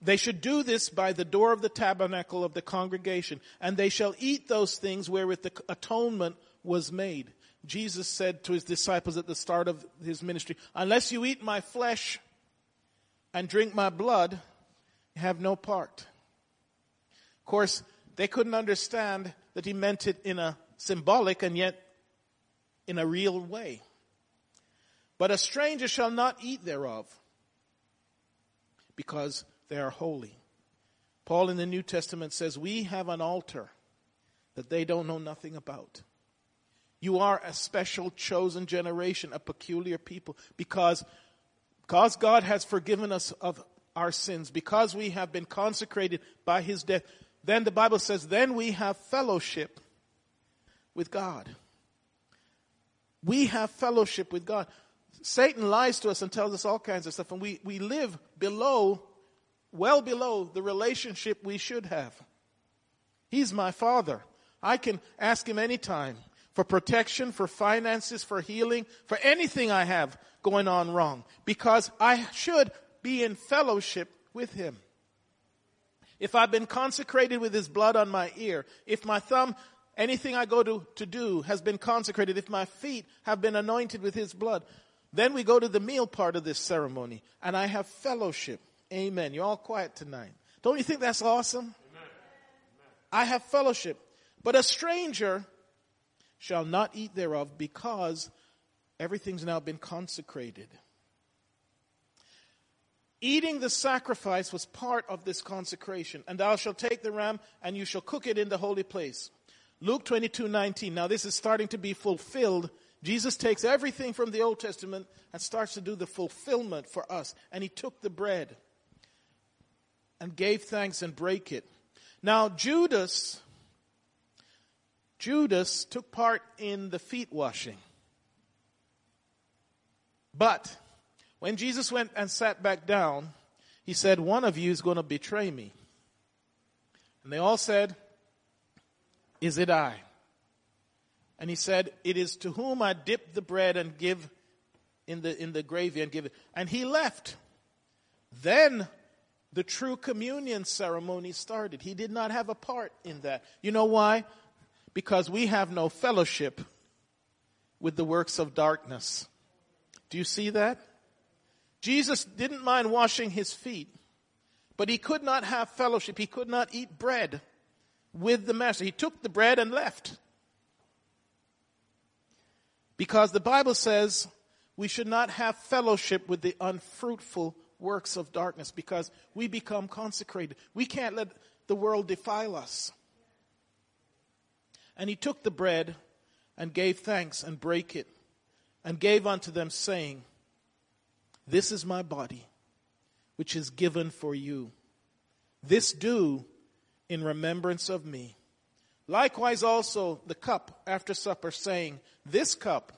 They should do this by the door of the tabernacle of the congregation, and they shall eat those things wherewith the atonement was made. Jesus said to his disciples at the start of his ministry, unless you eat my flesh and drink my blood, you have no part. Of course, they couldn't understand that he meant it in a symbolic and yet in a real way. But a stranger shall not eat thereof because they are holy. Paul in the New Testament says, We have an altar that they don't know nothing about. You are a special chosen generation, a peculiar people, because, because God has forgiven us of our sins, because we have been consecrated by his death. Then the Bible says, then we have fellowship with God. We have fellowship with God. Satan lies to us and tells us all kinds of stuff, and we, we live below, well below the relationship we should have. He's my father. I can ask him anytime for protection, for finances, for healing, for anything I have going on wrong, because I should be in fellowship with him. If I've been consecrated with his blood on my ear, if my thumb anything I go to, to do has been consecrated, if my feet have been anointed with his blood, then we go to the meal part of this ceremony and I have fellowship. Amen. You're all quiet tonight. Don't you think that's awesome? I have fellowship. But a stranger shall not eat thereof because everything's now been consecrated. Eating the sacrifice was part of this consecration. And thou shalt take the ram and you shall cook it in the holy place. Luke 22, 19. Now this is starting to be fulfilled. Jesus takes everything from the Old Testament and starts to do the fulfillment for us. And he took the bread and gave thanks and break it. Now Judas, Judas took part in the feet washing. But when Jesus went and sat back down, he said, One of you is going to betray me. And they all said, Is it I? And he said, It is to whom I dip the bread and give in the, in the gravy and give it. And he left. Then the true communion ceremony started. He did not have a part in that. You know why? Because we have no fellowship with the works of darkness. Do you see that? Jesus didn't mind washing his feet, but he could not have fellowship. He could not eat bread with the master. He took the bread and left. Because the Bible says we should not have fellowship with the unfruitful works of darkness because we become consecrated. We can't let the world defile us. And he took the bread and gave thanks and brake it and gave unto them saying, this is my body, which is given for you. This do in remembrance of me. Likewise also the cup after supper saying, this cup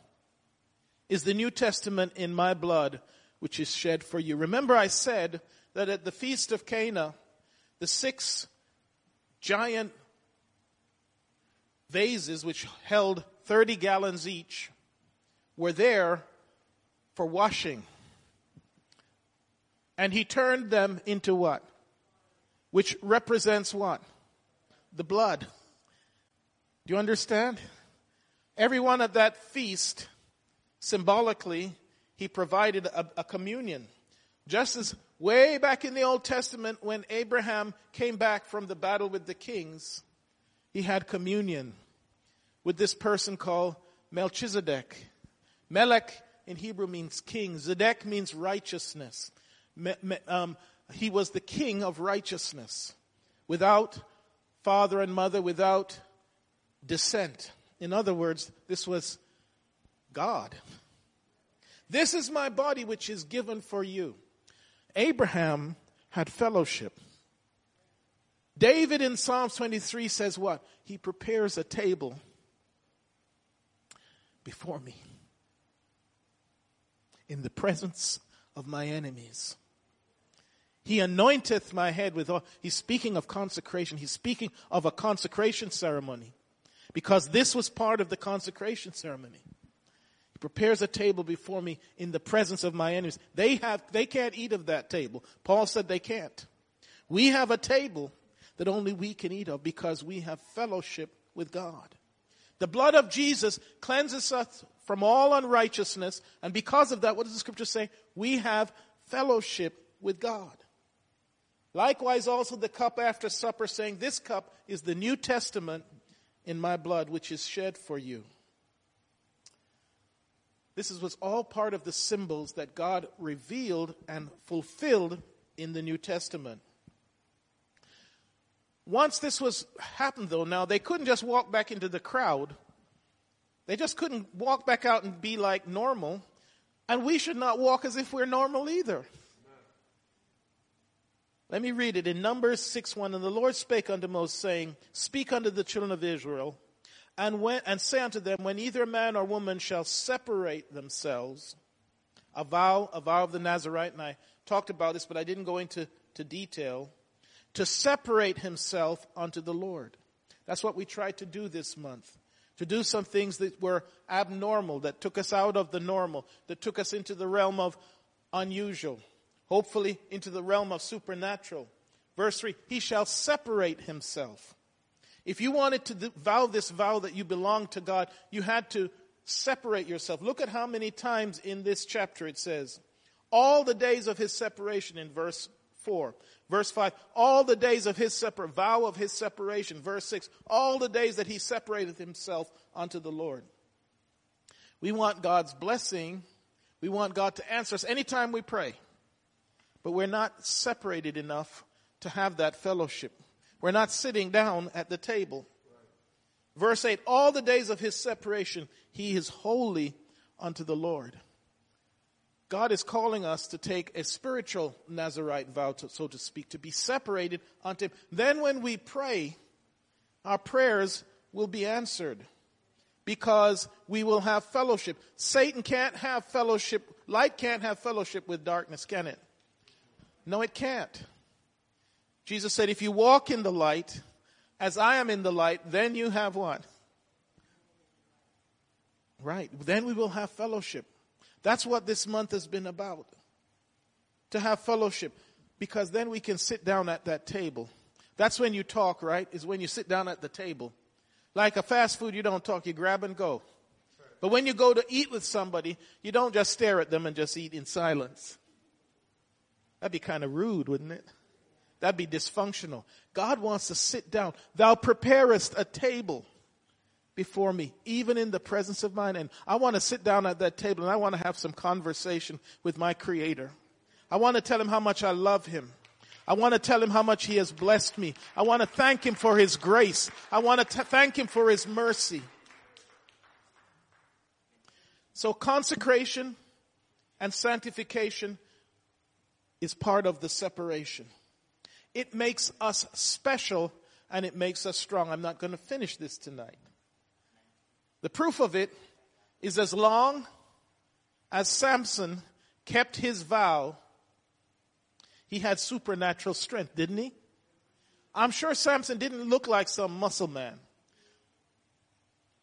is the New Testament in my blood, which is shed for you. Remember I said that at the feast of Cana, the six giant vases, which held 30 gallons each, were there for washing. And he turned them into what? Which represents what? The blood. Do you understand? Everyone at that feast, symbolically, he provided a, a communion. Just as way back in the Old Testament when Abraham came back from the battle with the kings, he had communion with this person called Melchizedek. Melech in Hebrew means king. Zedek means righteousness um, he was the king of righteousness without father and mother, without descent. In other words, this was God. This is my body which is given for you. Abraham had fellowship. David in Psalms 23 says what? He prepares a table before me in the presence of my enemies. He anointeth my head with oil. He's speaking of consecration. He's speaking of a consecration ceremony because this was part of the consecration ceremony. Prepares a table before me in the presence of my enemies. They have, they can't eat of that table. Paul said they can't. We have a table that only we can eat of because we have fellowship with God. The blood of Jesus cleanses us from all unrighteousness. And because of that, what does the scripture say? We have fellowship with God. Likewise, also the cup after supper, saying, This cup is the New Testament in my blood, which is shed for you. This was all part of the symbols that God revealed and fulfilled in the New Testament. Once this was happened though, now they couldn't just walk back into the crowd. They just couldn't walk back out and be like normal. And we should not walk as if we're normal either. Let me read it in Numbers 6 1. And the Lord spake unto Moses, saying, Speak unto the children of Israel, and, when, and say unto them, When either man or woman shall separate themselves, a vow, a vow of the Nazarite, and I talked about this, but I didn't go into to detail, to separate himself unto the Lord. That's what we tried to do this month. To do some things that were abnormal, that took us out of the normal, that took us into the realm of unusual hopefully into the realm of supernatural. Verse 3 He shall separate himself. If you wanted to vow this vow that you belong to God, you had to separate yourself. Look at how many times in this chapter it says, all the days of his separation in verse 4. Verse 5, all the days of his separate vow of his separation. Verse 6, all the days that he separated himself unto the Lord. We want God's blessing. We want God to answer us anytime we pray. But we're not separated enough to have that fellowship. We're not sitting down at the table. Verse 8, all the days of his separation, he is holy unto the Lord. God is calling us to take a spiritual Nazarite vow, to, so to speak, to be separated unto Him. Then when we pray, our prayers will be answered because we will have fellowship. Satan can't have fellowship, light can't have fellowship with darkness, can it? No, it can't. Jesus said, if you walk in the light, as I am in the light, then you have what? Right. Then we will have fellowship. That's what this month has been about. To have fellowship. Because then we can sit down at that table. That's when you talk, right? Is when you sit down at the table. Like a fast food, you don't talk, you grab and go. But when you go to eat with somebody, you don't just stare at them and just eat in silence. That'd be kind of rude, wouldn't it? That'd be dysfunctional. God wants to sit down. Thou preparest a table before me, even in the presence of mine. And I want to sit down at that table and I want to have some conversation with my creator. I want to tell him how much I love him. I want to tell him how much he has blessed me. I want to thank him for his grace. I want to t- thank him for his mercy. So consecration and sanctification is part of the separation. It makes us special and it makes us strong. I'm not going to finish this tonight. The proof of it is as long as Samson kept his vow, he had supernatural strength, didn't he? I'm sure Samson didn't look like some muscle man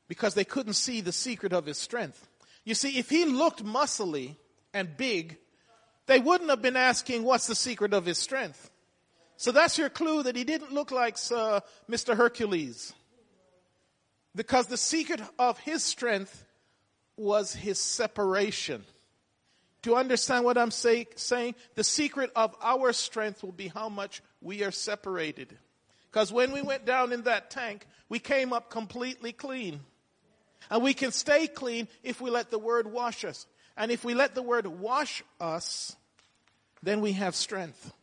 because they couldn't see the secret of his strength. You see, if he looked muscly and big, they wouldn't have been asking what's the secret of his strength. So that's your clue that he didn't look like uh, Mr. Hercules. Because the secret of his strength was his separation. To understand what I'm say, saying, the secret of our strength will be how much we are separated. Because when we went down in that tank, we came up completely clean. And we can stay clean if we let the word wash us. And if we let the word wash us, then we have strength.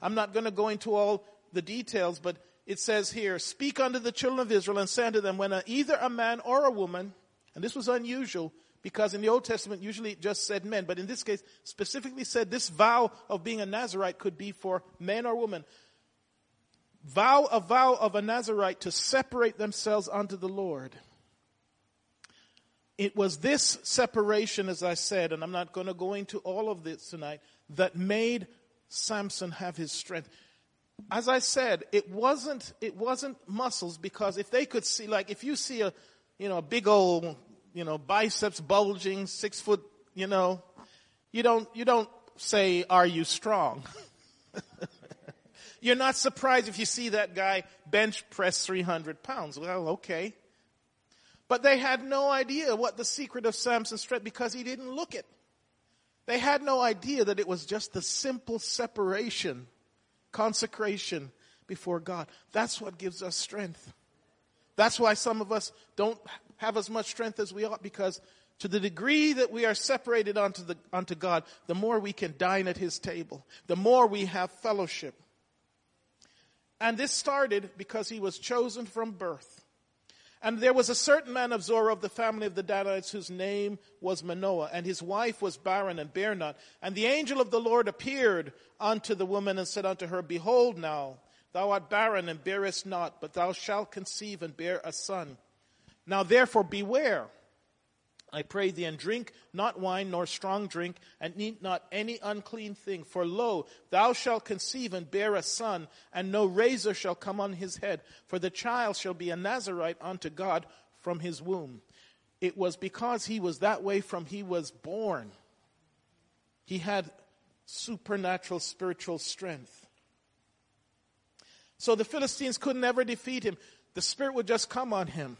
I'm not going to go into all the details, but it says here, speak unto the children of Israel and say unto them, when a, either a man or a woman, and this was unusual because in the Old Testament usually it just said men, but in this case specifically said this vow of being a Nazarite could be for men or women. Vow a vow of a Nazarite to separate themselves unto the Lord. It was this separation, as I said, and I'm not going to go into all of this tonight, that made Samson have his strength as I said, it wasn't, it wasn't muscles because if they could see, like if you see a, you know, a big old, you know, biceps bulging, six foot, you know, you don't, you don't say, are you strong? You're not surprised if you see that guy bench press 300 pounds. Well, okay. But they had no idea what the secret of Samson's strength because he didn't look it. They had no idea that it was just the simple separation consecration before God. That's what gives us strength. That's why some of us don't have as much strength as we ought because to the degree that we are separated unto, the, unto God, the more we can dine at His table, the more we have fellowship. And this started because he was chosen from birth. And there was a certain man of Zorah of the family of the Danites whose name was Manoah, and his wife was barren and bare not. And the angel of the Lord appeared unto the woman and said unto her, Behold now, thou art barren and bearest not, but thou shalt conceive and bear a son. Now therefore beware I pray thee, and drink not wine nor strong drink, and eat not any unclean thing. For lo, thou shalt conceive and bear a son, and no razor shall come on his head, for the child shall be a Nazarite unto God from his womb. It was because he was that way from he was born. He had supernatural spiritual strength. So the Philistines could never defeat him. The Spirit would just come on him.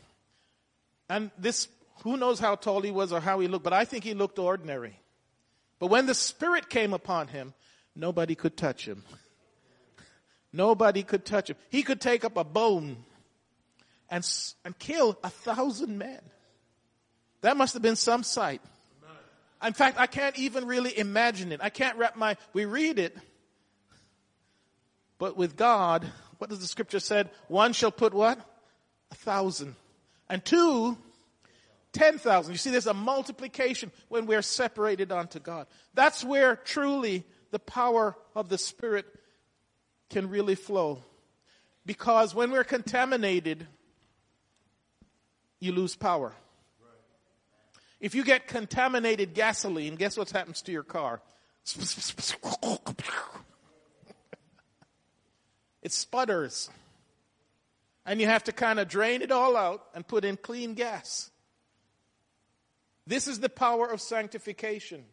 And this who knows how tall he was or how he looked, but I think he looked ordinary. But when the Spirit came upon him, nobody could touch him. Nobody could touch him. He could take up a bone and, and kill a thousand men. That must have been some sight. In fact, I can't even really imagine it. I can't wrap my, we read it, but with God, what does the scripture said? One shall put what? A thousand. And two, ten thousand. You see, there's a multiplication when we're separated unto God. That's where truly the power of the Spirit can really flow. Because when we're contaminated, you lose power. If you get contaminated gasoline, guess what happens to your car? it sputters. And you have to kind of drain it all out and put in clean gas. This is the power of sanctification.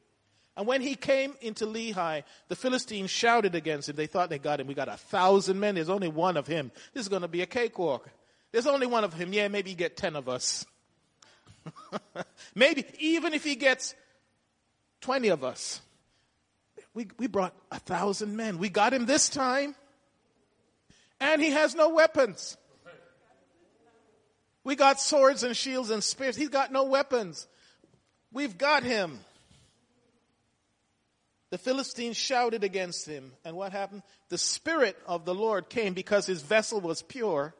And when he came into Lehi, the Philistines shouted against him. They thought they got him. We got a thousand men. There's only one of him. This is going to be a cakewalk. There's only one of him. Yeah, maybe you get ten of us. maybe even if he gets twenty of us. We, we brought a thousand men. We got him this time. And he has no weapons. We got swords and shields and spears. He's got no weapons. We've got him. The Philistines shouted against him. And what happened? The Spirit of the Lord came because his vessel was pure,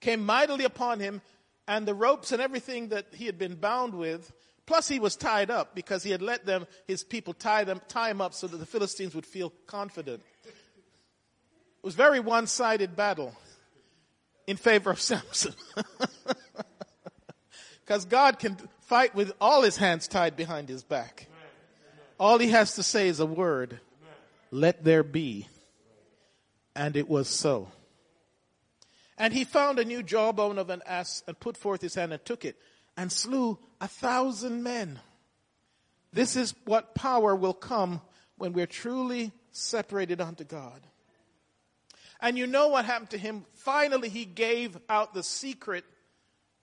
came mightily upon him, and the ropes and everything that he had been bound with, plus he was tied up because he had let them, his people tie them, tie him up so that the Philistines would feel confident. It was very one-sided battle in favor of Samson. Because God can fight with all his hands tied behind his back. All he has to say is a word. Let there be. And it was so. And he found a new jawbone of an ass and put forth his hand and took it and slew a thousand men. This is what power will come when we're truly separated unto God. And you know what happened to him? Finally, he gave out the secret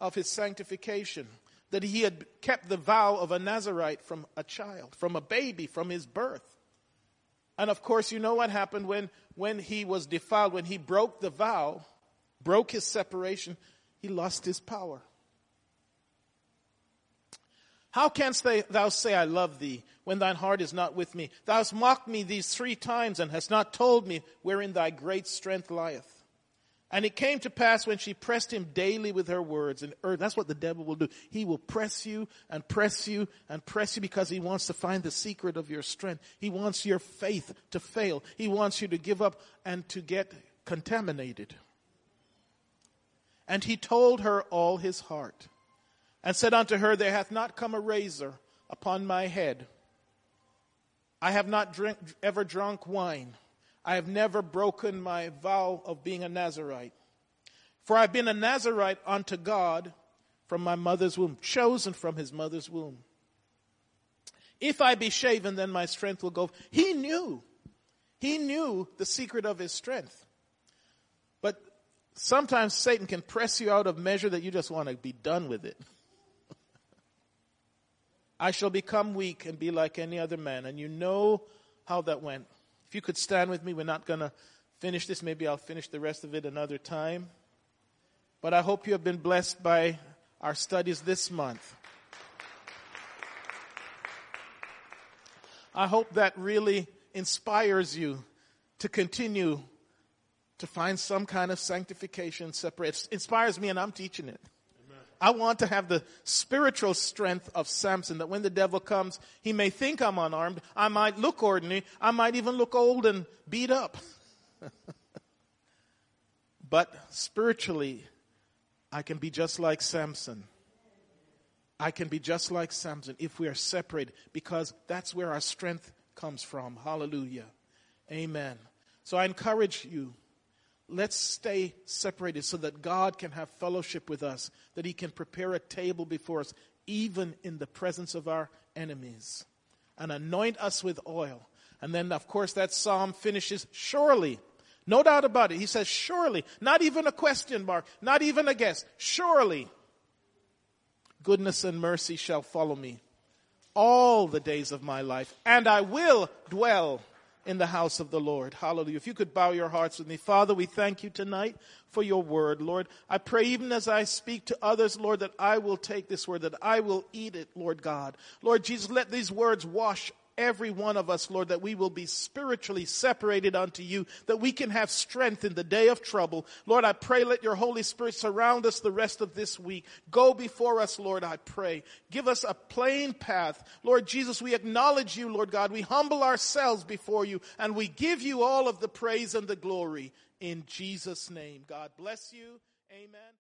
of his sanctification that he had kept the vow of a Nazarite from a child, from a baby, from his birth. And of course, you know what happened when, when he was defiled, when he broke the vow, broke his separation, he lost his power. How canst thou say, I love thee, when thine heart is not with me? Thou hast mocked me these three times, and hast not told me wherein thy great strength lieth. And it came to pass when she pressed him daily with her words and earth. That's what the devil will do. He will press you and press you and press you because he wants to find the secret of your strength. He wants your faith to fail. He wants you to give up and to get contaminated. And he told her all his heart and said unto her, There hath not come a razor upon my head. I have not drink, ever drunk wine I have never broken my vow of being a Nazarite. For I've been a Nazarite unto God from my mother's womb, chosen from his mother's womb. If I be shaven, then my strength will go. He knew. He knew the secret of his strength. But sometimes Satan can press you out of measure that you just want to be done with it. I shall become weak and be like any other man. And you know how that went. If you could stand with me, we're not going to finish this. Maybe I'll finish the rest of it another time. But I hope you have been blessed by our studies this month. I hope that really inspires you to continue to find some kind of sanctification separate. It inspires me and I'm teaching it. I want to have the spiritual strength of Samson that when the devil comes, he may think I'm unarmed. I might look ordinary. I might even look old and beat up. but spiritually, I can be just like Samson. I can be just like Samson if we are separated because that's where our strength comes from. Hallelujah. Amen. So I encourage you Let's stay separated so that God can have fellowship with us, that He can prepare a table before us, even in the presence of our enemies, and anoint us with oil. And then, of course, that psalm finishes surely. No doubt about it. He says, surely, not even a question mark, not even a guess, surely goodness and mercy shall follow me all the days of my life, and I will dwell in the house of the Lord. Hallelujah. If you could bow your hearts with me. Father, we thank you tonight for your word, Lord. I pray even as I speak to others, Lord, that I will take this word, that I will eat it, Lord God. Lord Jesus, let these words wash every one of us, Lord, that we will be spiritually separated unto you, that we can have strength in the day of trouble. Lord, I pray let your Holy Spirit surround us the rest of this week. Go before us, Lord, I pray. Give us a plain path. Lord Jesus, we acknowledge you, Lord God. We humble ourselves before you and we give you all of the praise and the glory in Jesus' name. God bless you. Amen.